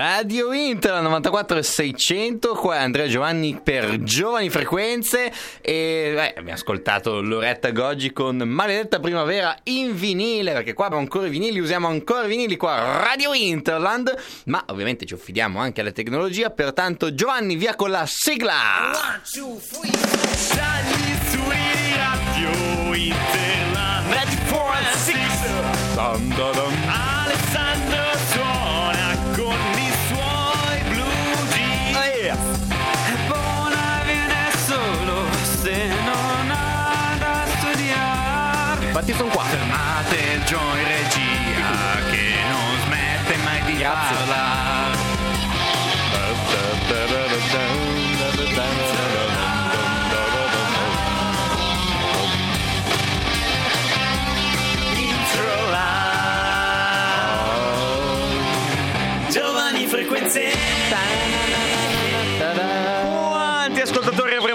Radio Inter 94 e 600, qua è Andrea Giovanni per Giovani Frequenze e beh, abbiamo ascoltato Loretta Goggi con Maledetta Primavera in vinile, perché qua abbiamo ancora i vinili, usiamo ancora i vinili qua Radio Interland, ma ovviamente ci affidiamo anche alla tecnologia, pertanto Giovanni via con la sigla! One, two, three. Sali su Radio Interland 94 6 Dun, dun, dun. Alessandro Infatti sono qua. Fermate il Joy Regia che non smette mai di Grazie. parlare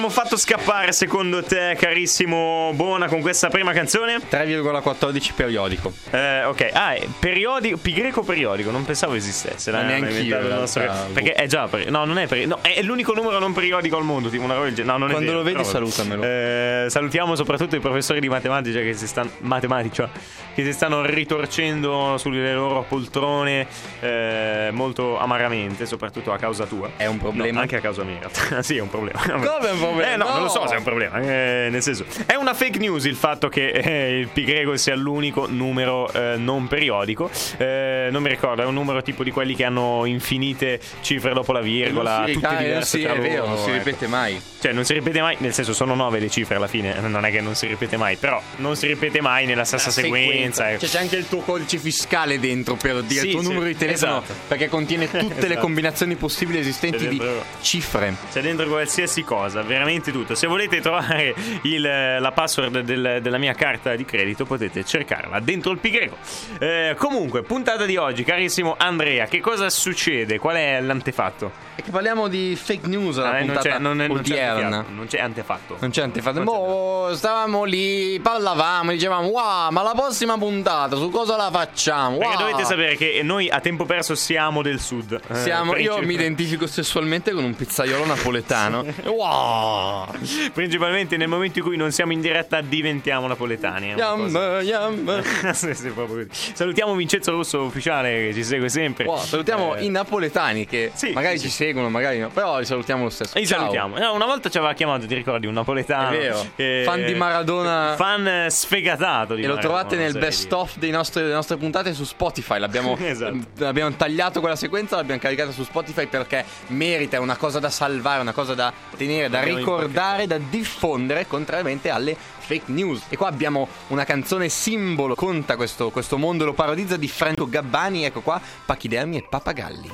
avremmo fatto scappare secondo te carissimo Bona con questa prima canzone? 3,14 periodico. Eh, ok, ah, è periodico, pi greco periodico, non pensavo esistesse. Ma in il nostro-. Perché è già, peri- no, non è periodico, no, è l'unico numero non periodico al mondo, tipo una roba del genere. No, non è Quando vero, lo vedi, però salutamelo. Eh, salutiamo soprattutto i professori di matematica che si stanno, matematica, che si stanno ritorcendo sulle loro poltrone eh, molto amaramente, soprattutto a causa tua. È un problema? No, anche a causa mia. sì, è un problema. Come è un problema? Eh, no, non lo so No. se è un problema. eh, nel senso, è una fake news il fatto che eh, il pi greco sia l'unico numero eh, non periodico. Eh, non mi ricordo, è un numero tipo di quelli che hanno infinite cifre dopo la virgola, Non si tutte diverse sì, è vero, non si ecco. ripete mai. Cioè, non si ripete mai, nel senso, sono nove le cifre alla fine. Non è che non si ripete mai, però non si ripete mai nella stessa sequenza. Ecco. Cioè, c'è anche il tuo codice fiscale dentro per dire Sì, il tuo sì, numero di telefono esatto. perché contiene tutte le Esatto. combinazioni possibili esistenti C'è di dentro- cifre. C'è dentro qualsiasi cosa, veramente tutto. Se volete trovare il- la password del- della mia carta di credito, potete cercarla dentro il pi greco. Eh, comunque, puntata di oggi, carissimo Andrea, che cosa succede? Qual è l'antefatto? E che parliamo di fake news alla Ah, non c'è, non, è- non c'è antefatto, non c'è antefatto. Non c'è antefatto. Non c'è Boh, stavamo lì, parlavamo, dicevamo, wow, ma la prossima puntata su cosa la facciamo? Perché Wow." dovete sapere che noi a tempo perso siamo del sud. Eh, Siamo, io princip- mi identifico sessualmente con un pizzaiolo napoletano. wow! Principalmente nel momento in cui non siamo in diretta diventiamo napoletani. una sì, proprio così. Salutiamo Vincenzo Rosso ufficiale che ci segue sempre. Wow, salutiamo Eh, i napoletani che Sì, magari sì, ci seguono, magari no. Però li salutiamo lo stesso. Li Ciao. salutiamo. No, una volta ci aveva chiamato, ti ricordi, un napoletano. È vero. che- Fan di Maradona. Fan eh, sfegatato di E lo Maradona, trovate nel best of dei nostri- delle nostre puntate su Spotify. L'abbiamo, Esatto. abbiamo tagliato quella sequenza, l'abbiamo caricata su Spotify perché merita, è una cosa da salvare, una cosa da tenere, da L'abbiamo ricordare, da diffondere, contrariamente alle fake news. E qua abbiamo una canzone simbolo, conta questo, questo mondo, lo parodizza di Franco Gabbani. Ecco qua, Pachidermi e Papagalli.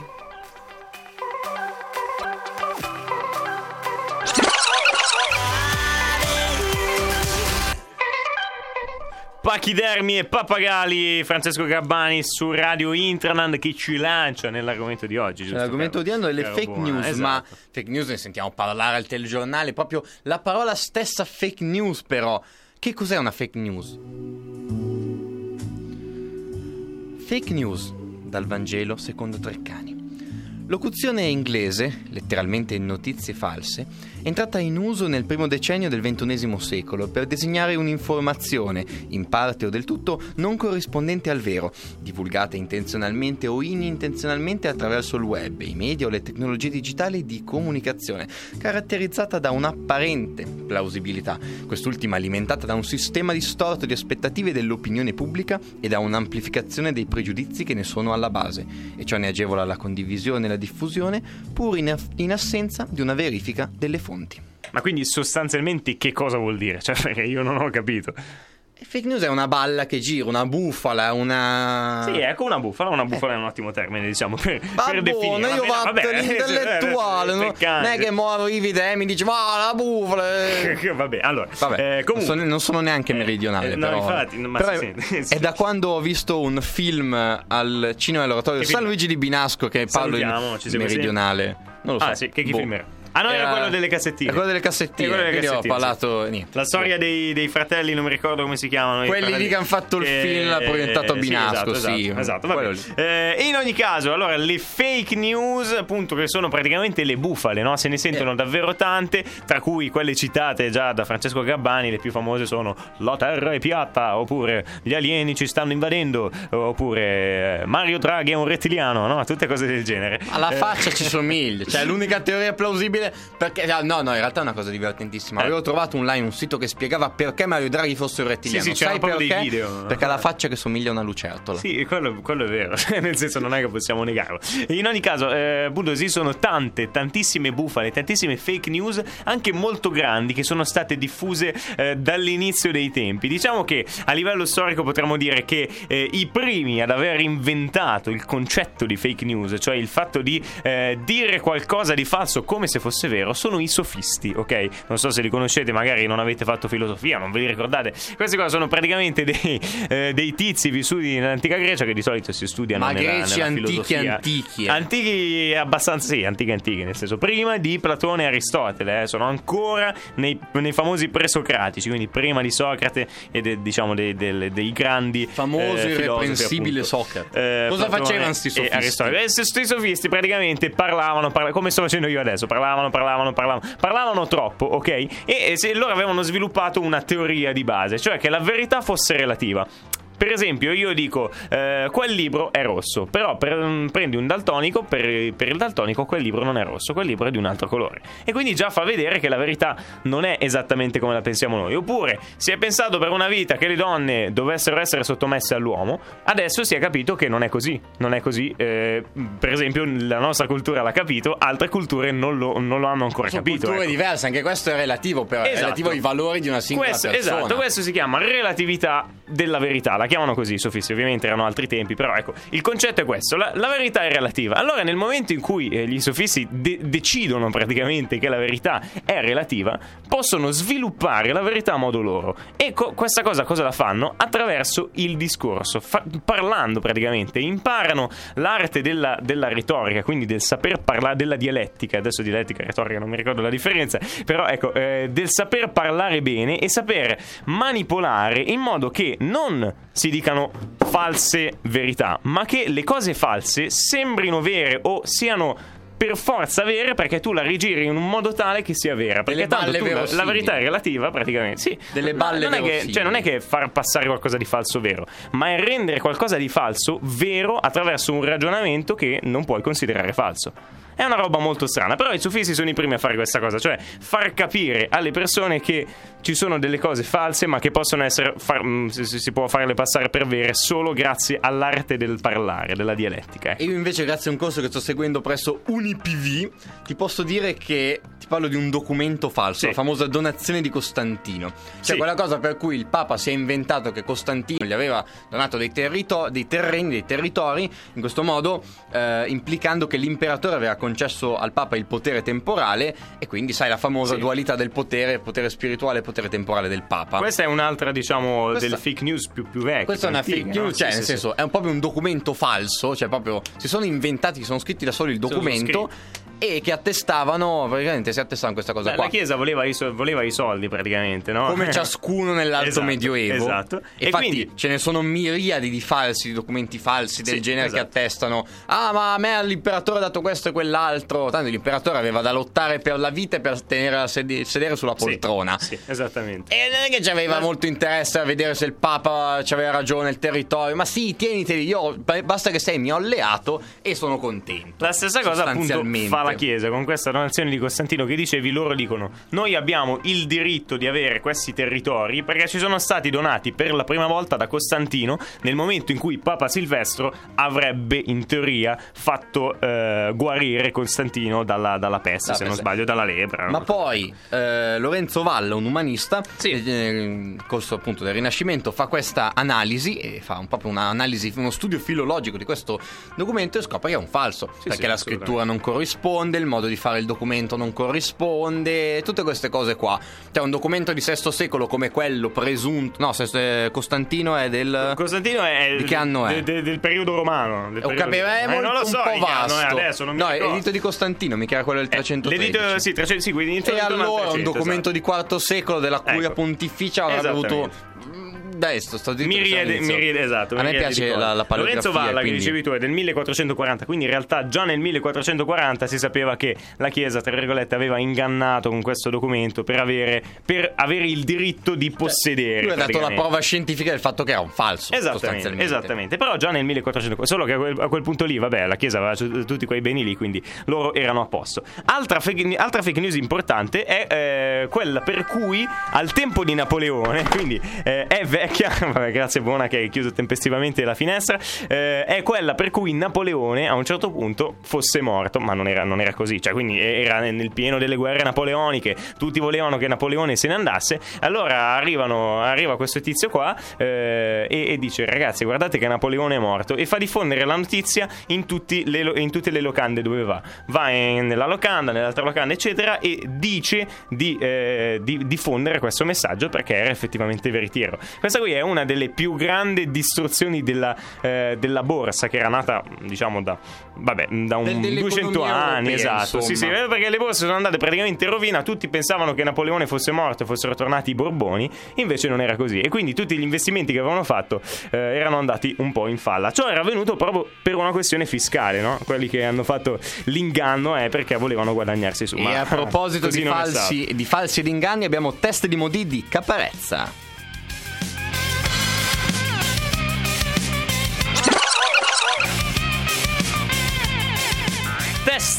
Pachidermi e Pappagalli, Francesco Gabbani su Radio Intraland che ci lancia nell'argomento di oggi. giusto, L'argomento odierno è le fake Buona, news, esatto. ma fake news ne sentiamo parlare al telegiornale, proprio la parola stessa fake news però. Che cos'è una fake news? Fake news, dal Vangelo secondo Treccani. Locuzione inglese, letteralmente notizie false, entrata in uso nel primo decennio del XXI secolo per designare un'informazione, in parte o del tutto, non corrispondente al vero, divulgata intenzionalmente o inintenzionalmente attraverso il web, i media o le tecnologie digitali di comunicazione, caratterizzata da un'apparente plausibilità, quest'ultima alimentata da un sistema distorto di aspettative dell'opinione pubblica e da un'amplificazione dei pregiudizi che ne sono alla base, e ciò ne agevola la condivisione e la diffusione, pur in, in assenza di una verifica delle fonti. Ma quindi sostanzialmente che cosa vuol dire? Cioè, perché io non ho capito. Fake news è una balla che gira, una bufala, una... Sì, ecco una bufala. Una bufala è un ottimo termine, diciamo, per, per Va definire. io Va bene, fatto vabbè, l'intellettuale, eh, non è che mo arrivi te e mi dici, ma la bufala... eh." Vabbè, allora, Vabbè, eh, comunque, non, sono, non sono neanche meridionale, eh, no, però. infatti, ma Però si è, sente, è da quando ho visto un film al cinema dell'oratorio San? Luigi di Binasco che Paolo il Salutiamo, segue meridionale. Non lo so. Ah, sì, che, che Boh. film era? Ah, no, era, quello delle cassettine. Era quello delle cassettine. Era quello delle cassettine, ho parlato niente. La storia dei, dei fratelli, non mi ricordo come si chiamano. Quelli lì che hanno fatto il film, l'ha proiettato a sì, Binasco, esatto, sì. Esatto, esatto. Eh, in ogni caso, allora, le fake news, appunto, che sono praticamente le bufale, no? Se ne sentono Eh. davvero tante, tra cui quelle citate già da Francesco Gabbani, le più famose sono La Terra è piatta, oppure Gli alieni ci stanno invadendo, oppure eh, Mario Draghi è un rettiliano, no? Tutte cose del genere. Alla Eh, faccia ci somiglia, cioè l'unica teoria plausibile perché ah, no, no, in realtà è una cosa divertentissima. Eh. Avevo trovato online un sito che spiegava perché Mario Draghi fosse un rettiliano. Sì, sì, Sai proprio dei perché? video. Perché ha la faccia che somiglia a una lucertola. Sì, quello, quello è vero, nel senso non è che possiamo negarlo. In ogni caso, eh, appunto, esistono tante, tantissime bufale, tantissime fake news, anche molto grandi, che sono state diffuse eh, dall'inizio dei tempi. Diciamo che a livello storico potremmo dire che eh, i primi ad aver inventato il concetto di fake news, cioè il fatto di eh, dire qualcosa di falso come se fosse vero, sono i sofisti, ok? Non so se li conoscete, magari non avete fatto filosofia, non ve li ricordate. Queste cose sono praticamente dei, eh, dei tizi vissuti nell'antica Grecia che di solito si studiano Ma nella, greci nella antichi, antichi, eh. Antichi abbastanza, sì, antichi antichi, nel senso prima di Platone e Aristotele, eh, sono ancora nei, nei famosi presocratici, quindi prima di Socrate e de- diciamo dei, dei- dei grandi Famoso, eh, irreprensibile. Socrate. Cosa Platone facevano sti e sofisti? Aristotele? Eh, sti sofisti praticamente parlavano, parla- come sto facendo io adesso, parlavano, parlavano, parlavano, parlavano troppo, ok? E, e se loro avevano sviluppato una teoria di base, cioè che la verità fosse relativa. Per esempio, io dico, eh, quel libro è rosso, però per- prendi un daltonico, per, per il daltonico quel libro non è rosso, quel libro è di un altro colore. E quindi già fa vedere che la verità non è esattamente come la pensiamo noi. Oppure si è pensato per una vita che le donne dovessero essere sottomesse all'uomo, adesso si è capito che non è così. Non è così. eh, per esempio, la nostra cultura l'ha capito, altre culture non lo, non lo hanno ancora Sono capito. culture ecco. diverse, anche questo è relativo, però è Esatto. relativo ai valori di una singola Questo, persona. esatto, questo si chiama relatività della verità. La chiamano così i sofisti, ovviamente erano altri tempi, però ecco, il concetto è questo, la, la verità è relativa. Allora nel momento in cui eh, gli sofisti de- decidono praticamente che la verità è relativa, possono sviluppare la verità a modo loro. E co- questa cosa cosa la fanno? Attraverso il discorso, fa- parlando praticamente, imparano l'arte della, della retorica, quindi del saper parlare, della dialettica, adesso dialettica e retorica non mi ricordo la differenza, però ecco, eh, del saper parlare bene e saper manipolare in modo che non si dicano false verità, ma che le cose false sembrino vere o siano per forza vere perché tu la rigiri in un modo tale che sia vera. Perché Delle tanto balle tu, la, verità è relativa praticamente. Sì, Delle balle non è, che, cioè, non è che far passare qualcosa di falso vero, ma è rendere qualcosa di falso vero attraverso un ragionamento che non puoi considerare falso. È una roba molto strana, però i sufisti sono i primi a fare questa cosa, cioè far capire alle persone che ci sono delle cose false, ma che possono essere far- mm, si, può farle passare per vere solo grazie all'arte del parlare, della dialettica. ecco. E io invece, grazie a un corso che sto seguendo presso UniPV, ti posso dire che ti parlo di un documento falso, Sì. la famosa donazione di Costantino. Cioè Sì. quella cosa per cui il Papa si è inventato che Costantino gli aveva donato dei, territo- dei terreni, dei territori, in questo modo eh, implicando che l'imperatore aveva concesso al Papa il potere temporale e quindi sai la famosa Sì. dualità del potere, potere spirituale e potere temporale del Papa. Questa è un'altra, diciamo, Questa- delle fake news più, più vecchie. Questa è una fake news, no? cioè Sì, nel sì, senso è un proprio un documento falso, cioè proprio si sono inventati, si sono scritti da solo il documento e che attestavano, praticamente si attestavano questa cosa La, qua. la Chiesa voleva i, so- voleva i soldi praticamente, no? Come ciascuno nell'alto Esatto, medioevo. esatto. E infatti quindi- ce ne sono miriadi di falsi, di documenti falsi del Sì, genere che esatto. attestano Ah ma a me l'imperatore ha dato questo e quell'altro Tanto l'imperatore aveva da lottare per la vita e per tenere a sedi- sedere sulla Sì, poltrona Sì, esattamente. E non è che c'aveva Ma- molto interesse a vedere se il Papa ci aveva ragione, il territorio. Ma sì, tieniteli, io basta che sei mio alleato e sono contento. La stessa cosa appunto fa la Chiesa con questa donazione di Costantino che dicevi, loro dicono noi abbiamo il diritto di avere questi territori perché ci sono stati donati per la prima volta da Costantino nel momento in cui Papa Silvestro avrebbe in teoria fatto eh, guarire Costantino dalla, dalla peste, Dalla se non sbaglio, dalla lepra. Ma poi eh, Lorenzo Valla, un umanista, Sì. eh, nel corso appunto del Rinascimento, fa questa analisi e fa un, proprio un'analisi, uno studio filologico di questo documento e scopre che è un falso. perché sì, la scrittura non corrisponde, il modo di fare il documento non corrisponde, tutte queste cose qua. Cioè un documento di VI secolo come quello presunto, no, se, Costantino è del... Costantino è... Di che anno è? De, de, del periodo romano. Del periodo... Capito, è eh, non lo so, un po' vasto. È adesso, non no, è l'edito di Costantino, mica era quello del 313. Eh, l'edito, sì, 300, sì, quindi E allora un documento esatto. di IV secolo della curia ecco. pontificia avrebbe avuto Destro, sto dritto miriade, miriade, esatto. A me piace la, la Lorenzo Valla, quindi... che dicevi tu, è del 1440, quindi in realtà già nel 1440 si sapeva che la Chiesa, tra virgolette, aveva ingannato con questo documento per avere, per avere il diritto di possedere. Cioè, lui ha dato la prova scientifica del fatto che era un falso. Esattamente, esattamente. Però già nel 1440, solo che a quel, a quel, punto lì, vabbè, la Chiesa aveva tutti quei beni lì, quindi loro erano a posto. Altra fake, altra fake news importante è eh, quella per cui al tempo di Napoleone, quindi eh, è vecchia vecchia, grazie buona che hai chiuso tempestivamente la finestra, eh, è quella per cui Napoleone a un certo punto fosse morto, ma non era, non era così, cioè quindi era nel pieno delle guerre napoleoniche, tutti volevano che Napoleone se ne andasse, allora arrivano, arriva questo tizio qua eh, e, e, dice ragazzi guardate che Napoleone è morto e fa diffondere la notizia in, le, in tutte le locande dove va, va in, nella locanda, nell'altra locanda eccetera e dice di, eh, di diffondere questo messaggio perché era effettivamente veritiero. Questa qui è una delle più grandi distruzioni della, eh, della borsa che era nata, diciamo, da, vabbè, da un 200 anni. esatto, sì, sì, eh, perché le borse sono andate praticamente in rovina. Tutti pensavano che Napoleone fosse morto e fossero tornati i Borboni, invece non era così. E quindi tutti gli investimenti che avevano fatto eh, erano andati un po' in falla. Ciò era avvenuto proprio per una questione fiscale, no? Quelli che hanno fatto l'inganno è perché volevano guadagnarsi su. E Ma, a proposito di falsi, di falsi ed inganni, abbiamo test di Modi di Caparezza.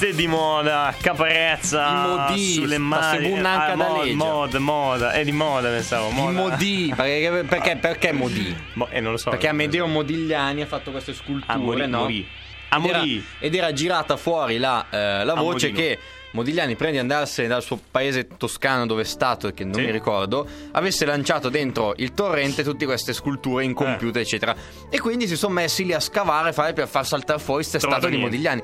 Teste di moda, caparezza modi, sulle mani. Ah, mod, mod, moda, è di moda pensavo. Moda. Modi, perché, perché, perché modi? Mo, eh, non lo so. Perché Amedeo Modigliani ha fatto queste sculture, Amori, no? Morì. Ed era, ed era girata fuori la, eh, la voce che Modigliani, prima di andarsene dal suo paese toscano dove è stato, che non sì. mi ricordo, avesse lanciato dentro il torrente tutte queste sculture incompiute, eh. eccetera. E quindi si sono messi lì a scavare fare per far saltare fuori queste statue di Modigliani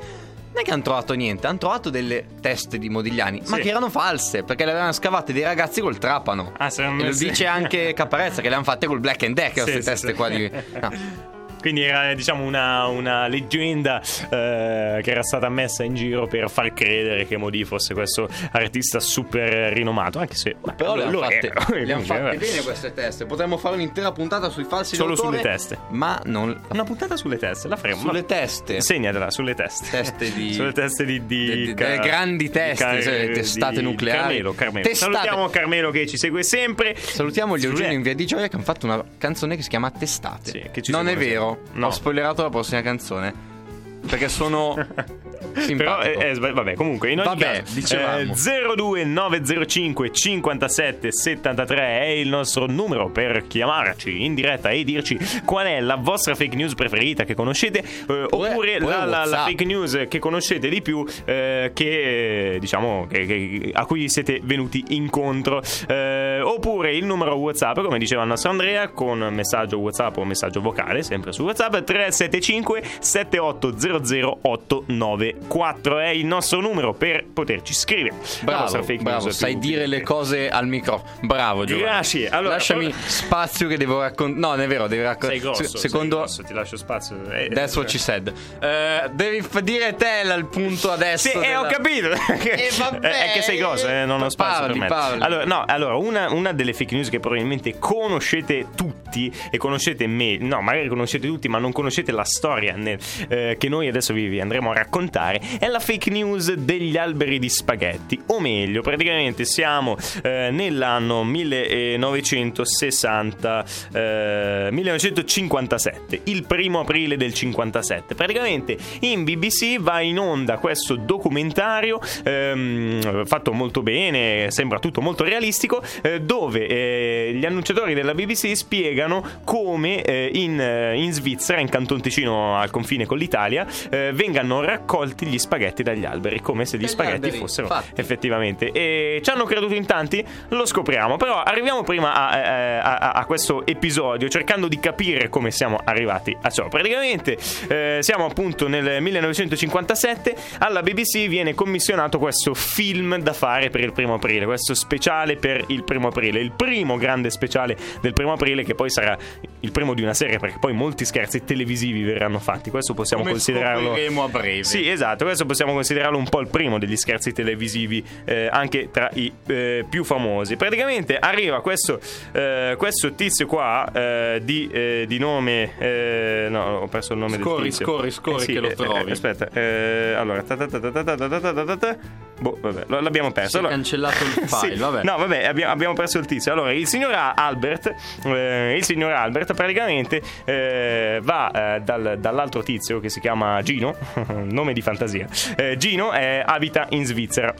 non è che hanno trovato niente, hanno trovato delle teste di Modigliani, sì. ma che erano false perché le avevano scavate dei ragazzi col trapano. Ah, e lo dice anche Caparezza che le hanno fatte col Black and Decker, sì, queste sì, teste qua di. No. Quindi era diciamo una, una leggenda eh, che era stata messa in giro per far credere che Modi fosse questo artista super rinomato. Anche se beh, però le hanno fatte, le han fatte bene queste teste. Potremmo fare un'intera puntata sui falsi Solo sulle teste. Ma non. Una puntata sulle teste, la faremo. Sulle teste. Segnatela, sulle teste. Teste di. sulle teste di. di, di, di ca... grandi teste, car... cioè, testate nucleari. Carmelo, Carmelo. Testate. Salutiamo Carmelo che ci segue sempre. Salutiamo gli Eugenio in via di Gioia che hanno fatto una canzone che si chiama Testate. Sì, non è vero. No. Ho spoilerato spoilerato la prossima canzone. Perché sono Però, eh, eh, vabbè, comunque, in ogni vabbè, caso, dicevamo. Eh, 02905 57 73 è il nostro numero per chiamarci in diretta e dirci qual è la vostra fake news preferita che conoscete, eh, oppure la, la, la, fake news che conoscete di più, eh, che diciamo che, che, a cui siete venuti incontro, eh, oppure il numero WhatsApp, come diceva il nostro Andrea, con messaggio WhatsApp o messaggio vocale, sempre su WhatsApp 375 7800 89 4 è il nostro numero per poterci scrivere. Bravo, bravo sai dire le cose al microfono. Bravo Giovanni. Grazie. Allora, Lasciami poi... spazio che devo raccontare. No, non è vero, devi raccontare. Sei grosso, secondo... sei grosso, ti lascio spazio. Eh, That's what she said. Uh, devi dire te il punto adesso. Sì, della... eh, ho capito. e vabbè. È che sei grosso, eh, non ho spazio parli, per me. Parli. Allora, no, allora una, una, delle fake news che probabilmente conoscete tutti e conoscete me, no, magari conoscete tutti, ma non conoscete la storia nel, eh, che noi adesso vi, vi andremo a raccontare, è la fake news degli alberi di spaghetti. O meglio, praticamente siamo eh, nell'anno 1960, eh, 1957, il primo aprile del 57. Praticamente in BBC va in onda questo documentario ehm, fatto molto bene, sembra tutto molto realistico, eh, dove eh, gli annunciatori della BBC spiegano come eh, in, in, Svizzera, in Canton Ticino al confine con l'Italia, vengano raccolti tolti gli spaghetti dagli alberi, come se gli Dagli spaghetti alberi, fossero infatti. effettivamente. E ci hanno creduto in tanti, lo scopriamo. Però arriviamo prima a, a- a- a questo episodio cercando di capire come siamo arrivati a ciò. Praticamente eh, siamo appunto nel 1957, alla BBC viene commissionato questo film da fare per il primo aprile, questo speciale per il primo aprile, il primo grande speciale del primo aprile che poi sarà il primo di una serie perché poi molti scherzi televisivi verranno fatti, questo possiamo Come considerarlo... a breve. Sì, esatto, Esatto, questo possiamo considerarlo un po' il primo degli scherzi televisivi, eh, anche tra i eh, più famosi. Praticamente arriva questo, eh, questo tizio qua di, di, nome... no, ho perso il nome scorri, del tizio. Scorri, scorri, sì, che lo trovi. aspetta, allora... Boh, vabbè, l'abbiamo perso. Si allora, cancellato il file, sì, vabbè. No, vabbè, abbiamo, abbiamo, perso il tizio. Allora, il signor Albert, il signor Albert praticamente va dal, dall'altro tizio che si chiama Gino, nome di fantasma fantasia. Eh, Gino eh, abita in Svizzera.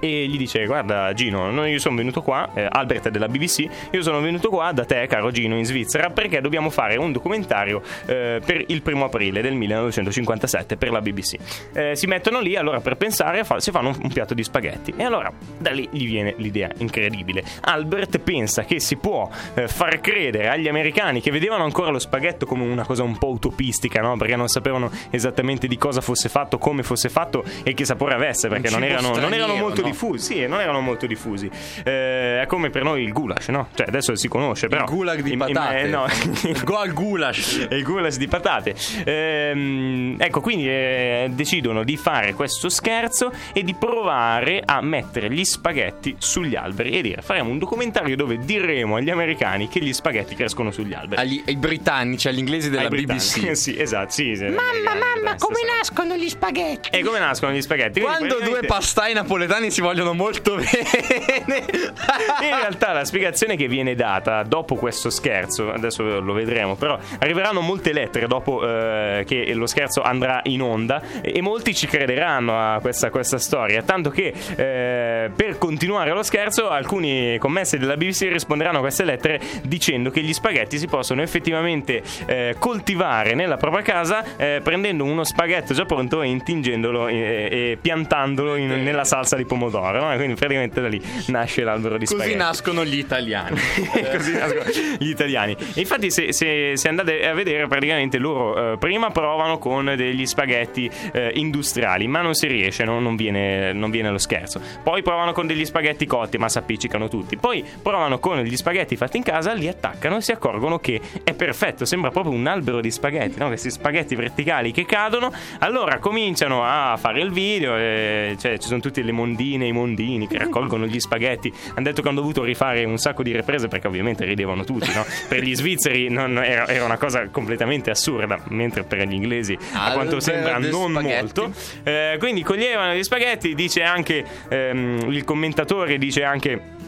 E gli dice: Guarda, Gino, no, io sono venuto qua. eh, Albert è della BBC. Io sono venuto qua da te, caro Gino, in Svizzera, perché dobbiamo fare un documentario eh, per il primo aprile del 1957 per la BBC. Eh, si mettono lì allora per pensare, fa- si fanno un, un piatto di spaghetti. E allora da lì gli viene l'idea incredibile. Albert pensa che si può eh, far credere agli americani che vedevano ancora lo spaghetto come una cosa un po' utopistica, no? Perché non sapevano esattamente di cosa fosse fatto, come fosse fatto e che sapore avesse, perché non erano, non erano molto no? Diffusi. Sì, non erano molto diffusi. Eh, è come per noi il goulash, no? Cioè, adesso si conosce, però. il gulag di in- in- patate. eh, no. Go al goulash. E il goulash di patate. Ehm, ecco, quindi eh, decidono di fare questo scherzo e di provare a mettere gli spaghetti sugli alberi e dire faremo un documentario dove diremo agli americani che gli spaghetti crescono sugli alberi. Agli, ai britannici, agli inglesi della. BBC. sì, esatto, sì, sì, Mamma, americani, mamma, come nascono gli spaghetti? E come nascono gli spaghetti? Quindi Quando due praticamente- pastai napoletani si vogliono molto bene. In realtà la spiegazione che viene data dopo questo scherzo, adesso lo vedremo, però arriveranno molte lettere dopo eh, che lo scherzo andrà in onda e molti ci crederanno a questa, questa storia, tanto che eh, per continuare lo scherzo alcuni commessi della BBC risponderanno a queste lettere dicendo che gli spaghetti si possono effettivamente eh, coltivare nella propria casa eh, prendendo uno spaghetto già pronto e intingendolo e, e piantandolo in- nella salsa di pomodoro, no? quindi praticamente da lì nasce l'albero di Così spaghetti. nascono gli italiani. Così nascono gli italiani. E infatti, se, se- se andate a vedere, praticamente loro eh, prima provano con degli spaghetti eh, industriali, ma non si riesce, no? non, viene, non viene lo scherzo. Poi provano con degli spaghetti cotti, ma si appiccicano tutti. Poi provano con gli spaghetti fatti in casa, li attaccano e si accorgono che è perfetto, sembra proprio un albero di spaghetti, no? questi spaghetti verticali che cadono. Allora cominciano a fare il video, e, cioè ci sono tutte le mondine, i mondini che raccolgono gli spaghetti. Hanno detto che hanno dovuto rifare un sacco di riprese perché ovviamente ridevano tutti, no? Per gli svizzeri non- era, era una cosa completamente assurda, mentre per gli inglesi a quanto Albero sembra non spaghetti. molto. Eh, quindi coglievano gli spaghetti, dice anche ehm, il commentatore, dice anche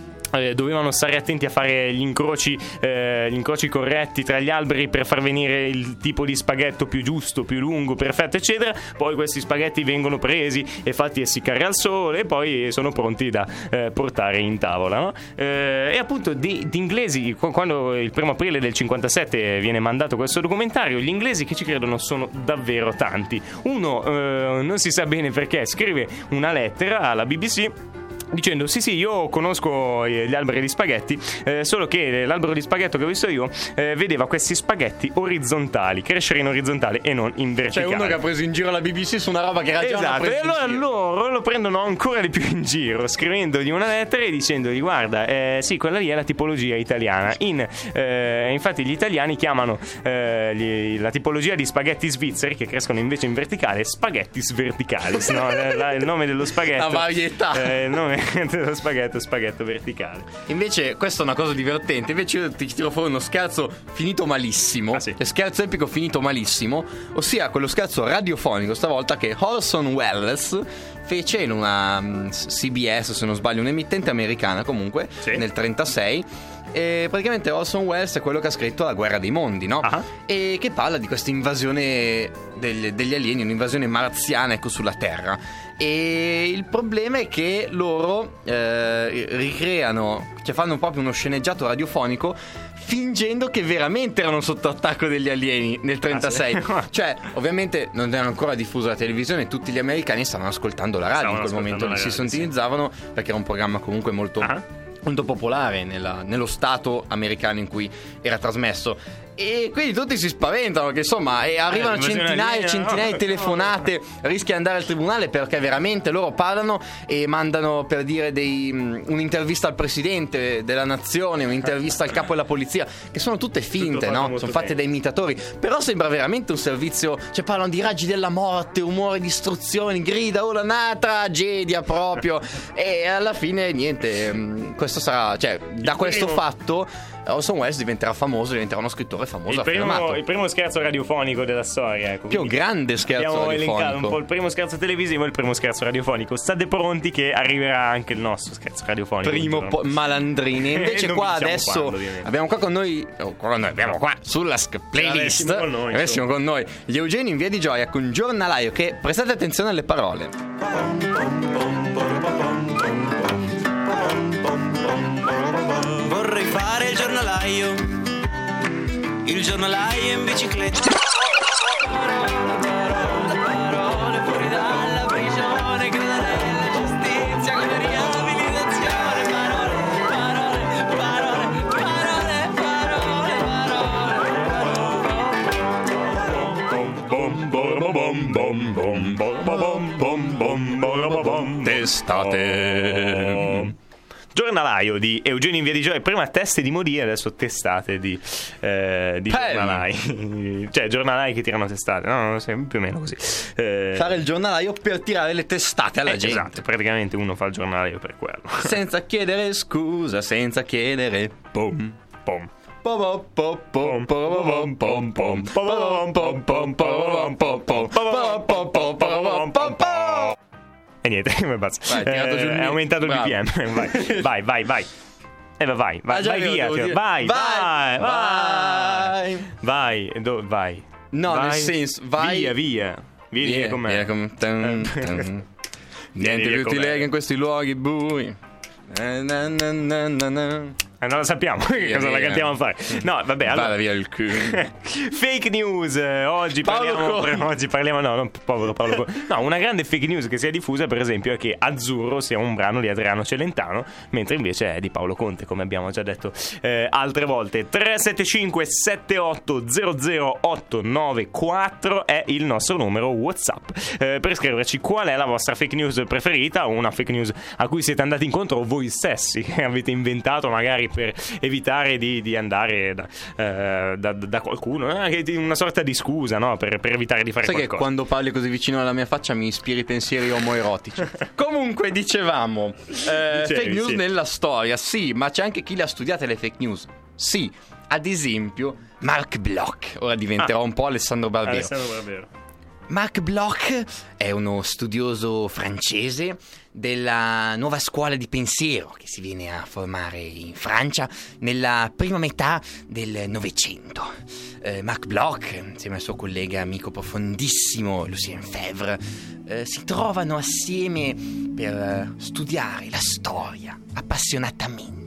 dovevano stare attenti a fare gli incroci, eh, gli incroci corretti tra gli alberi per far venire il tipo di spaghetto più giusto, più lungo, perfetto, eccetera. Poi questi spaghetti vengono presi e fatti essiccare al sole e poi sono pronti da eh, portare in tavola. no? Eh, e appunto di, di inglesi, qu- quando il primo aprile del 57 viene mandato questo documentario, gli inglesi che ci credono sono davvero tanti. Uno eh, non si sa bene perché scrive una lettera alla BBC dicendo sì sì io conosco eh, gli alberi di spaghetti eh, solo che l'albero di spaghetto che ho visto io eh, vedeva questi spaghetti orizzontali crescere in orizzontale e non in C'è verticale uno che ha preso in giro la BBC su una roba che era Esatto, e allora loro lo prendono ancora di più in giro, scrivendogli una lettera e dicendogli: Guarda, eh, sì, quella lì è la tipologia italiana. In, eh, infatti, gli italiani chiamano eh, gli- la tipologia di spaghetti svizzeri, che crescono invece in verticale, spaghetti verticalis. no? Eh, la- il nome dello spaghetto. La varietà. eh, il nome dello spaghetto, spaghetto verticale. Invece, questa è una cosa divertente. Invece, io ti tiro fuori uno scherzo finito malissimo. Ah, sì. Scherzo epico finito malissimo. Ossia, quello scherzo radiofonico stavolta che Orson Welles fece in una mm, CBS, se non sbaglio, un'emittente americana comunque, Sì. nel 36. E praticamente Orson Welles è quello che ha scritto La guerra dei mondi, no? Ah. E che parla di questa invasione degli, degli alieni, un'invasione marziana ecco, sulla Terra. E il problema è che loro eh, ricreano, cioè fanno proprio uno sceneggiato radiofonico fingendo che veramente erano sotto attacco degli alieni nel 36. Ah, sì? cioè, ovviamente non era ancora diffusa la televisione, tutti gli americani stavano ascoltando la radio Stavano in quel momento, si radio, sintonizzavano perché era un programma comunque molto Ah. Molto popolare nella- nello stato americano in cui era trasmesso. E quindi tutti si spaventano che insomma e arrivano Eh, centinaia e centinaia di telefonate, rischia di andare al tribunale perché veramente loro parlano e mandano per dire dei, un'intervista al presidente della nazione, un'intervista al capo della polizia, che sono tutte finte, no? Sono fatte bene. da imitatori, però sembra veramente un servizio, cioè parlano di raggi della morte, umore, distruzioni, grida, oh una tragedia proprio e alla fine niente, questo sarà, cioè da questo fatto Orson Welles diventerà famoso, diventerà uno scrittore famoso, Il primo, il primo scherzo radiofonico della storia. Ecco. Più grande scherzo Abbiamo elencato radiofonico. un po' il primo scherzo televisivo e il primo scherzo radiofonico. State pronti che arriverà anche il nostro scherzo radiofonico. primo po- malandrini. Invece qua adesso quando, abbiamo qua con noi, oh, qua con noi, abbiamo qua sulla sc- playlist, Avessimo con noi, avessimo con noi gli Eugeni in via di gioia con giornalaio che prestate attenzione alle parole. Vorrei fare il giornalaio, in bicicletta. Parole fuori dalla prigione, credere nella giustizia come riabilitazione. Parole, parole, parole, parole, parole, parole. Testate. Giornalaio di Eugenio in via di Gioia, prima teste di Modia, adesso testate di, eh, di giornalai. cioè, giornalai che tirano testate, no? no, più o meno così. Eh, Fare il giornalaio per tirare le testate alla eh, gente. Esatto, praticamente uno fa il giornalaio per quello. Senza chiedere scusa, senza chiedere pom. Pom. E niente, basta. Vai, tirato giù il è aumentato il. BPM. Vai, vai, vai. vai. Eh, vai, vai, vai, Ah, vai via. Vai, vai, vai, vai. vai. Dove vai? No, Vai. nel senso, vai- Via, via. Vieni via con me. Vieni con- Eh. tan. Vieni Niente via più ti lega in questi luoghi bui. Eh, na, na, na, na, na. Eh, non lo sappiamo che Via, cosa la via. cantiamo a fare. No, vabbè, allora. Vada via il culo. fake news. eh, Oggi Paolo parliamo, Conte. oggi parliamo. No, non povero Paolo Conte. No, una grande fake news che si è diffusa, per esempio, è che Azzurro sia un brano di Adriano Celentano, mentre invece è di Paolo Conte, come abbiamo già detto eh, altre volte. 375 78 00894 è il nostro numero WhatsApp. eh, per scriverci qual è la vostra fake news preferita o una fake news a cui siete andati incontro voi stessi, che avete inventato magari per evitare di, di andare da, eh, da- da qualcuno, eh, una sorta di scusa, no? Per, per evitare di fare Sai che qualcosa. quando parli così vicino alla mia faccia mi ispiri pensieri omoerotici. Comunque, dicevamo, eh, Dicevi, fake news sì. nella storia, sì, ma c'è anche chi le ha studiate le fake news. Sì, ad esempio, Mark Bloch. Ora diventerò Ah. un po' Alessandro Barbero. Alessandro Barbero. Marc Bloch è uno studioso francese della nuova scuola di pensiero che si viene a formare in Francia nella prima metà del Novecento. Eh, Marc Bloch, insieme al suo collega amico profondissimo Lucien Febvre, eh, si trovano assieme per eh, studiare la storia appassionatamente.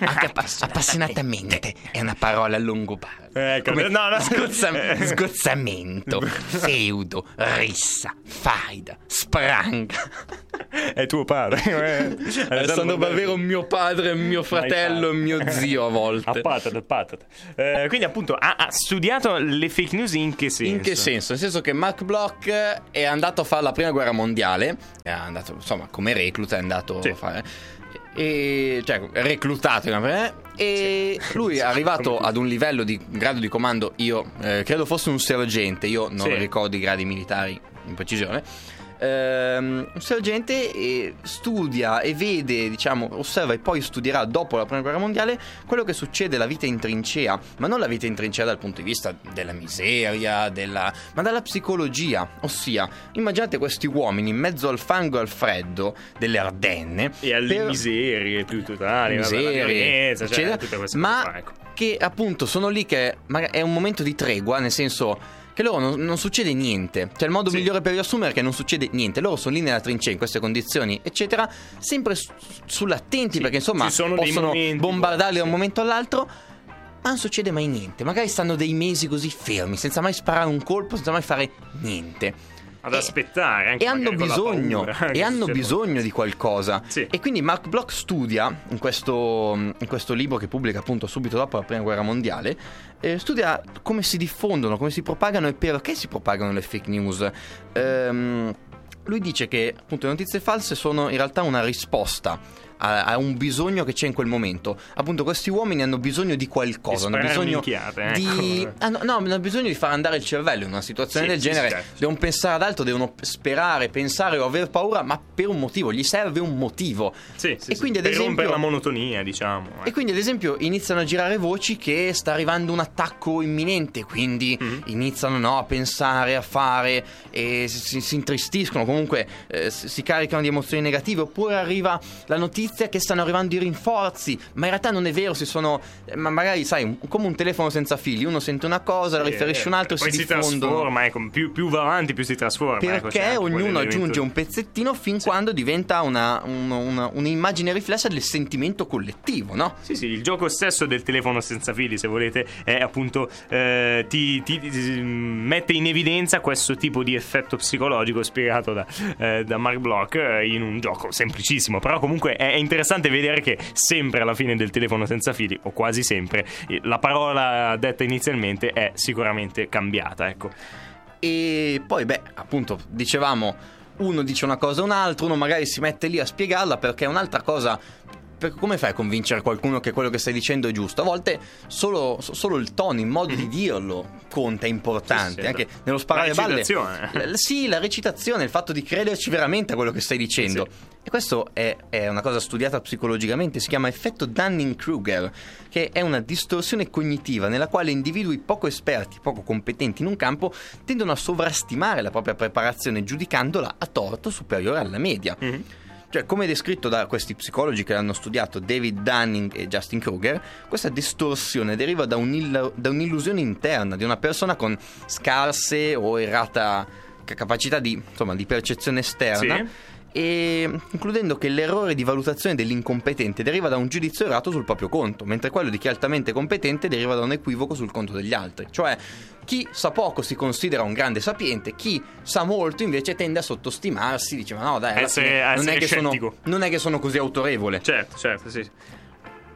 Anche appa- appassionatamente è una parola longobarda. Ecco, Come no, no. sgozza- sgozzamento, feudo, rissa, faida, spranga. È tuo padre. eh. Alessandro Barbero, mio padre, mio fratello e mio zio a volte. A patate. Eh, quindi appunto ha, ha studiato le fake news in che senso? In che senso? Nel senso che Mark Bloch è andato a fare la prima guerra mondiale, è andato, insomma, come recluta è andato Sì. a fare. E, cioè, reclutato eh, e lui è arrivato ad un livello di grado di comando. Io eh, credo fosse un sergente, io non Sì. ricordo i gradi militari in precisione. Ehm, un sergente eh, studia e vede, diciamo, osserva e poi studierà dopo la prima guerra mondiale quello che succede alla vita in trincea, ma non la vita in trincea dal punto di vista della miseria, della, ma dalla psicologia. Ossia, immaginate questi uomini in mezzo al fango e al freddo delle Ardenne E alle per- miserie più totali, vabbè, la miserie, violenza, cioè, eccetera, queste ma ecco. che appunto sono lì che è un momento di tregua, nel senso che loro non, non succede niente. Cioè il modo Sì. migliore per riassumere è che non succede niente. Loro sono lì nella trincea in queste condizioni, eccetera, sempre su- sull'attenti Sì, perché insomma possono bombardarli da un momento all'altro. Ma non succede mai niente. Magari stanno dei mesi così fermi, senza mai sparare un colpo, senza mai fare niente. Ad E- aspettare. anche E hanno bisogno, paura e hanno bisogno di qualcosa. Sì. E quindi Mark Bloch studia in questo, in questo libro che pubblica appunto subito dopo la prima guerra mondiale, eh, studia come si diffondono, come si propagano e perché si propagano le fake news. Ehm, lui dice che appunto le notizie false sono in realtà una risposta a, a un bisogno che c'è in quel momento. Appunto, questi uomini hanno bisogno di qualcosa, hanno bisogno di. ecco. hanno- no, hanno bisogno di far andare il cervello in una situazione Sì, del genere. certo. Devono pensare ad altro, devono sperare, pensare o aver paura, ma per un motivo, gli serve un motivo. Sì, sì, E quindi, ad per esempio- rompere la monotonia, diciamo. E eh. quindi, ad esempio, iniziano a girare voci che sta arrivando un attacco imminente. Quindi Mhm. iniziano no, a pensare, a fare, e si, si intristiscono. Comunque eh, si si caricano di emozioni negative. Oppure arriva la notizia che stanno arrivando i rinforzi. Ma in realtà non è vero. Si sono. eh, ma magari, sai, come un telefono senza fili. Uno sente una cosa, la Eh, riferisce a un altro, poi si si trasforma, ecco, più, più va avanti più si trasforma. ecco, Perché anche ognuno aggiunge un pezzettino fin quando diventa una- un- una- un'immagine riflessa del sentimento collettivo, no? Sì, sì, il gioco stesso del telefono senza fili, se volete, è appunto eh, ti, ti- ti- mette in evidenza questo tipo di effetto psicologico spiegato da, eh, da Mark Bloch eh, in un gioco semplicissimo. Però comunque è, è interessante vedere che sempre alla fine del telefono senza fili, o quasi sempre, la parola detta inizialmente è sicuramente cambiata, ecco. E poi, beh, appunto, dicevamo, uno dice una cosa a un altro, uno magari si mette lì a spiegarla perché è un'altra cosa. Perché come fai a convincere qualcuno che quello che stai dicendo è giusto? A volte solo, so- solo il tono, il modo di dirlo conta, è importante. Sì, sì, Anche nello sparare La balle. L- sì, la recitazione, il fatto di crederci veramente a quello che stai dicendo. E questo è, è una cosa studiata psicologicamente, si chiama effetto Dunning-Kruger, che è una distorsione cognitiva nella quale individui poco esperti, poco competenti in un campo tendono a sovrastimare la propria preparazione giudicandola a torto superiore alla media. Mhm. Cioè, come descritto da questi psicologi che l'hanno studiato, David Dunning e Justin Kruger, questa distorsione deriva da, un'illa- da un'illusione interna di una persona con scarse o errata ca- capacità di, insomma, di percezione esterna. Sì. E concludendo che l'errore di valutazione dell'incompetente deriva da un giudizio errato sul proprio conto, mentre quello di chi è altamente competente deriva da un equivoco sul conto degli altri. Cioè, chi sa poco si considera un grande sapiente, chi sa molto invece tende a sottostimarsi, dice ma no dai, alla Essere- fine non, è sono, non è che sono così autorevole. Certo, certo, sì.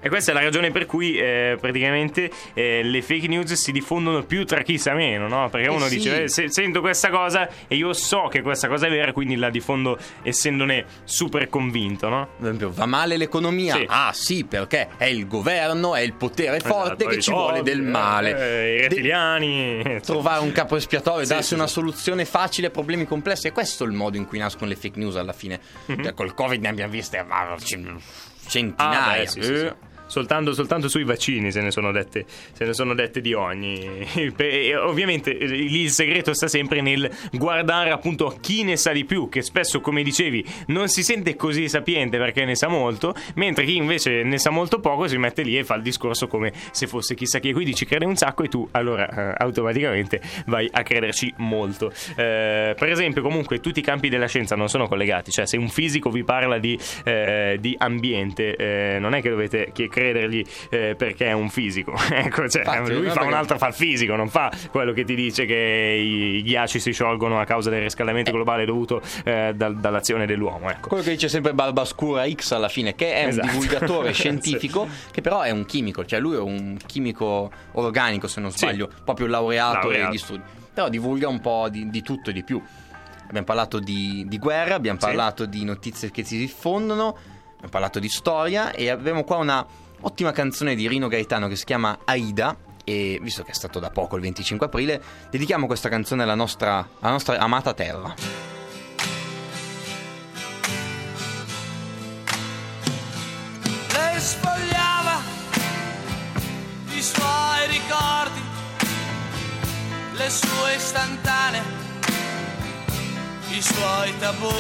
E questa è la ragione per cui eh, praticamente eh, le fake news si diffondono più tra chi sa meno, no? Perché Eh uno sì. dice, eh, se- sento questa cosa e io so che questa cosa è vera, quindi la diffondo essendone super convinto, no? Per esempio, va male l'economia? Sì. Ah sì, perché è il governo, è il potere forte Esatto, che ci vuole soldi, del male. eh, I De- rettiliani. trovare un capo espiatorio, Sì, darsi sì, una sì. soluzione facile a problemi complessi. E questo è il modo in cui nascono le fake news alla fine. Mhm. Cioè, col Covid ne abbiamo viste centinaia. Ah, beh, sì, sì, sì. Soltanto, soltanto sui vaccini se ne sono dette, ne sono dette di ogni. E ovviamente eh, il segreto sta sempre nel guardare appunto chi ne sa di più, che spesso, come dicevi, non si sente così sapiente perché ne sa molto, mentre chi invece ne sa molto poco si mette lì e fa il discorso come se fosse chissà chi. E quindi ci crede un sacco e tu allora eh, automaticamente vai a crederci molto. Eh, per esempio, comunque, tutti i campi della scienza non sono collegati, cioè se un fisico vi parla di, eh, di ambiente, eh, non è che dovete chi- credergli eh, perché è un fisico. ecco, cioè, Infatti, lui fa un perché- altro, fa il fisico, non fa quello che ti dice che i, i ghiacci si sciolgono a causa del riscaldamento globale dovuto eh, dal- dall'azione dell'uomo. Ecco. Quello che dice sempre Barbascura X alla fine, che è Esatto. un divulgatore Sì. scientifico, che però è un chimico, cioè lui è un chimico organico, se non Sì. sbaglio, proprio laureato, Laureato. negli studi. Però divulga un po' di, di tutto e di più. Abbiamo parlato di, di guerra, abbiamo Sì. parlato di notizie che si diffondono, abbiamo parlato di storia e abbiamo qua una ottima canzone di Rino Gaetano che si chiama Aida. E visto che è stato da poco il 25 aprile, dedichiamo questa canzone alla nostra, alla nostra amata terra. lei sfogliava i suoi ricordi, le sue istantanee, i suoi tabù.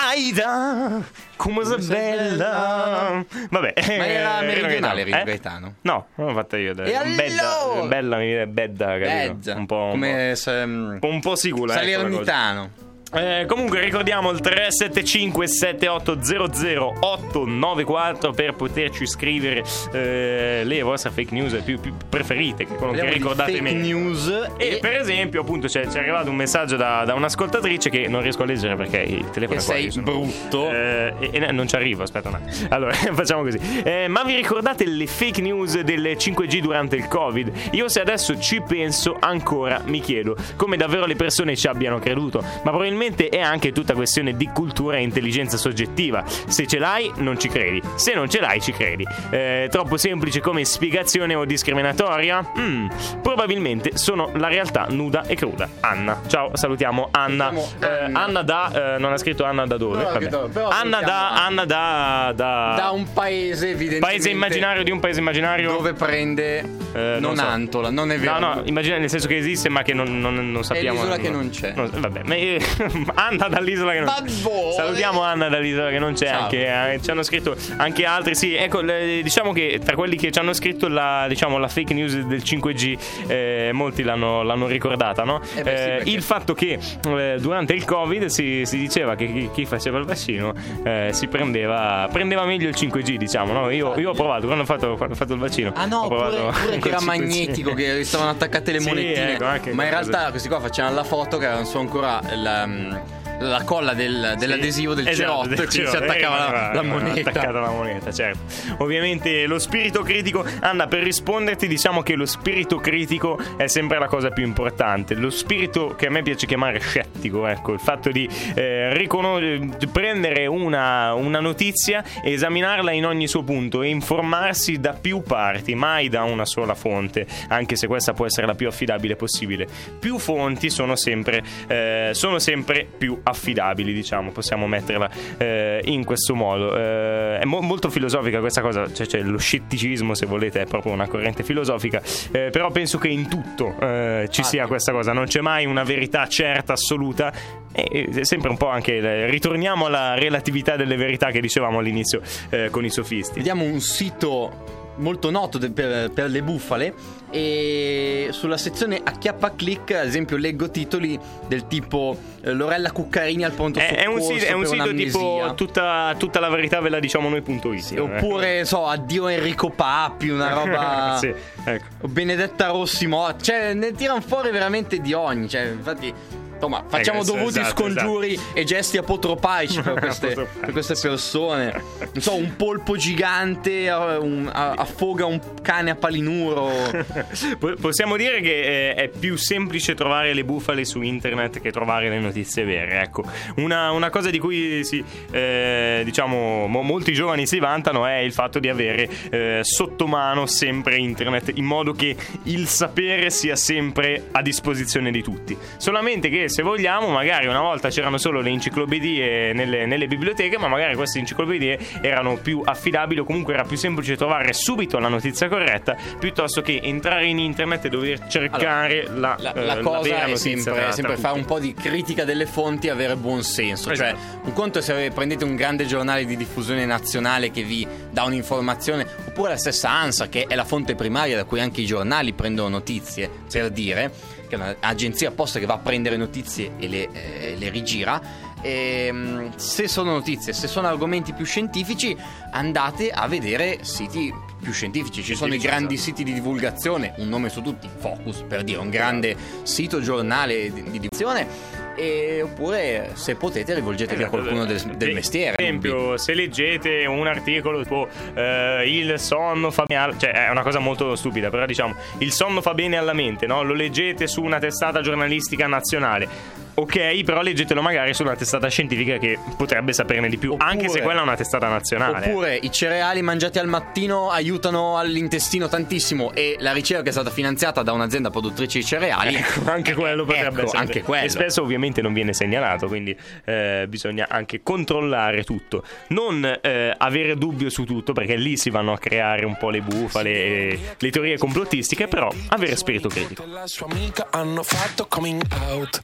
Aida, come sei bella. Vabbè. Ma era eh, meridionale, eh? Gaetano. No, l'ho fatta io. E allora? Bella, bella, mi viene bedda, capito? Un po', un come se- po', un po' sicula. ecco. Salernitano. Eh, comunque ricordiamo il 375 7800 894 per poterci scrivere eh, le vostre fake news più, più preferite, che quello che Parliamo di ricordate fake meglio. news E per esempio, appunto, c'è, ci è arrivato un messaggio da, da un'ascoltatrice che non riesco a leggere perché il telefono che è qua. sei sono- brutto. Eh, e, e non ci arrivo, aspetta un attimo. Allora, facciamo così. Eh, ma vi ricordate le fake news del 5G durante il Covid? Io se adesso ci penso ancora mi chiedo come davvero le persone ci abbiano creduto. Ma probabilmente è anche tutta questione di cultura e intelligenza soggettiva. Se ce l'hai, non ci credi. Se non ce l'hai, ci credi. Eh, troppo semplice come spiegazione o discriminatoria? Mm, probabilmente sono la realtà nuda e cruda. Anna. Ciao, salutiamo Anna. Eh, Anna. Anna da. eh, non ha scritto Anna da dove? No, però Anna da. Anna da. da, da un paese evidentemente paese immaginario di un paese immaginario. dove prende Eh, non non so. Antola, non è No, vero. no, immagina nel senso che esiste, ma che non, non- non sappiamo. l'isola che non c'è. vabbè, ma, eh, Anna dall'isola che non c'è. Salutiamo Anna dall'isola che non c'è. Ciao. Anche, eh, ci hanno scritto anche altri. Sì, ecco, le- diciamo che tra quelli che ci hanno scritto la, diciamo, la fake news del 5G, eh, molti l'hanno, l'hanno ricordata, no? Eh beh, sì, Eh, il fatto che eh, durante il Covid si, si diceva che chi, chi faceva il vaccino eh, si prendeva, prendeva meglio il 5G, diciamo, no? Io, io ho provato quando ho fatto, quando ho fatto il vaccino. Ah no, pure, pure che era 5G. magnetico, che stavano attaccate le Sì, monetine. ecco, Ma in realtà questi qua facevano la foto che avevano su ancora la, mm, la colla del- dell'adesivo del Esatto, cerotto del quindi si cerotto, attaccava eh, la, va- la moneta. Attaccata la moneta, certo. Ovviamente lo spirito critico, Anna, per risponderti diciamo che lo spirito critico è sempre la cosa più importante. Lo spirito che a me piace chiamare scettico, ecco, il fatto di eh, riconos- prendere una, una notizia, esaminarla in ogni suo punto e informarsi da più parti, mai da una sola fonte, anche se questa può essere la più affidabile possibile. Più fonti sono sempre, eh, sono sempre più affidabili, diciamo, possiamo metterla eh, in questo modo. Eh, è mo- molto filosofica questa cosa, cioè, cioè, lo scetticismo, se volete, è proprio una corrente filosofica, eh, però penso che in tutto eh, ci sia questa cosa, non c'è mai una verità certa, assoluta, e è sempre un po' anche, ritorniamo alla relatività delle verità che dicevamo all'inizio eh, con i sofisti. Vediamo un sito molto noto per, per le bufale e sulla sezione acchiappa click ad esempio leggo titoli del tipo eh, Lorella Cuccarini al pronto È, è un sito, è un per sito tipo tutta, tutta la verità ve la diciamo noi.it. Sì, oppure so addio Enrico Papi una roba sì, ecco. Benedetta Rossi Mo- cioè ne tirano fuori veramente di ogni cioè infatti insomma facciamo Esatto, dovuti esatto, scongiuri e gesti apotropaici per queste, per queste persone non so un polpo gigante eh, un- a- affoga un cane a palinuro Po- Possiamo dire che eh, è più semplice trovare le bufale su internet che trovare le notizie vere. Ecco, una, una cosa di cui si, eh, diciamo, mo- molti giovani si vantano è il fatto di avere eh, sotto mano sempre internet in modo che il sapere sia sempre a disposizione di tutti. Solamente che se vogliamo, magari una volta c'erano solo le enciclopedie nelle, nelle biblioteche, ma magari queste enciclopedie erano più affidabili o comunque era più semplice trovare subito la notizia corretta piuttosto che entrare in internet e dover cercare la, La, eh, la la cosa vera è sempre, sempre fare un po' di critica delle fonti e avere buon senso. Esatto. Cioè, un conto è se prendete un grande giornale di diffusione nazionale che vi dà un'informazione, oppure la stessa ANSA, che è la fonte primaria da cui anche i giornali prendono notizie, per dire, che è un'agenzia apposta che va a prendere notizie e le, eh, le rigira. Ehm, se sono notizie, se sono argomenti più scientifici, andate a vedere siti più scientifici. Ci sono i grandi esatto. siti di divulgazione, un nome su tutti, Focus, per dire, un grande sito giornale di, di divulgazione. E, oppure, se potete, rivolgetevi a qualcuno del, del Per mestiere. Esatto. esempio, se leggete un articolo tipo eh, il sonno fa bene, cioè è una cosa molto stupida, però diciamo il sonno fa bene alla mente, no? Lo leggete su una testata giornalistica nazionale. Ok, però leggetelo magari su una testata scientifica che potrebbe saperne di più, Oppure- anche se quella è una testata nazionale. Oppure i cereali mangiati al mattino aiutano all'intestino tantissimo e la ricerca è stata finanziata da un'azienda produttrice di cereali. Ecco, anche quello potrebbe Ecco, essere. anche quello. E spesso ovviamente non viene segnalato, quindi eh, bisogna anche controllare tutto. Non eh, avere dubbio su tutto, perché lì si vanno a creare un po' le bufale e le teorie complottistiche, però avere spirito critico. la sua amica hanno fatto coming out.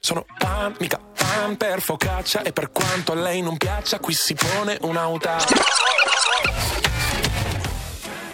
Sono fan, mica pan per focaccia e per quanto a lei non piaccia, qui si pone un'auta.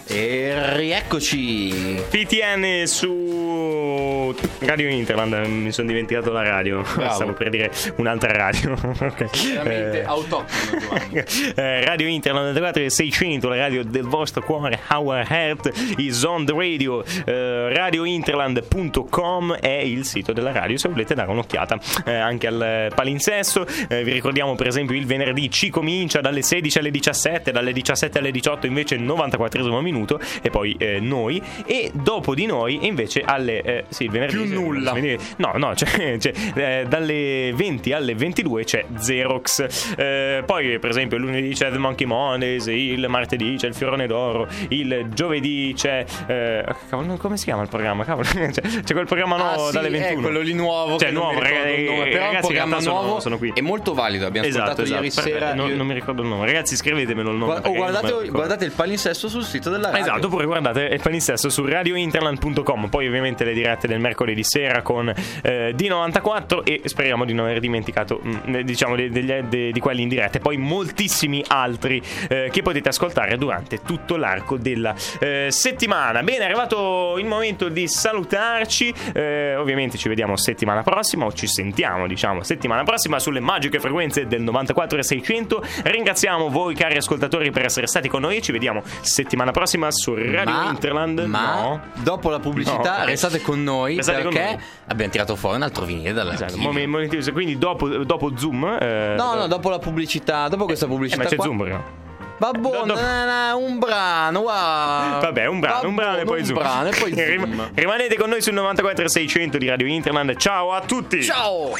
E rieccoci. PTN su Radio Interland, mi sono dimenticato la radio, stavo per dire un'altra radio. Ok. Veramente Eh, autoctono, Giovanni. eh, radio Interland 94 600, la radio del vostro cuore, Our Heart is on the radio. Eh, radiointerland.com è il sito della radio se volete dare un'occhiata eh, anche al palinsesto. Eh, vi ricordiamo per esempio il venerdì ci comincia dalle 16 alle 17, dalle 17 alle 18 invece il 94 minuto e poi eh, noi e dopo di noi invece alle eh, sì, il venerdì Più nulla. No, no, cioè, cioè, eh, dalle 20 alle 22 c'è Xerox. Eh, poi, per esempio, lunedì c'è The Monkey Mondays, il martedì c'è il Fiorone d'Oro, il giovedì c'è. eh, cavolo, come si chiama il programma? Cavolo, c'è, c'è quel programma nuovo Ah, sì, dalle 21. È quello lì nuovo. Cioè, nuovo, ragazzi, il nome, però è un ragazzi, in programma realtà sono- nuovo sono qui. e molto valido. Abbiamo Esatto, ascoltato esatto. ieri Per- sera. non, io- non mi ricordo il nome. Ragazzi, scrivetemelo il nome. Gua- perché oh, guardate, guardate il palinsesto sul sito della radio. Esatto, oppure guardate il palinsesto su radiointerland.com. Poi, ovviamente, le dirette del mercoledì sera con eh, D94. E speriamo di non aver dimenticato, mm, diciamo, de- degli- de- di quelli in diretta. E poi moltissimi altri eh, che potete ascoltare durante tutto l'arco della eh, settimana. Bene, è arrivato il momento di salutarci. Eh, ovviamente, ci vediamo settimana prossima, o ci sentiamo, diciamo, settimana prossima sulle magiche frequenze del 94 e 600. Ringraziamo voi, cari ascoltatori, per essere stati con noi. Ci vediamo settimana prossima su Radio ma, Interland. ma no. dopo la pubblicità No. restate con noi Restate con perché noi. abbiamo tirato fuori un altro vinile Esatto, dall'archivio. quindi dopo, dopo Zoom. eh, No, no, dopo la pubblicità, dopo questa eh, pubblicità ma c'è qua. Zoom, prima. Babbo, Do- do- na- na- un brano, wow. Vabbè, un brano, un brano e poi Zoom. brano e poi Zoom. rimanete con noi sul 94 600 di Radio Interland. Ciao a tutti! Ciao!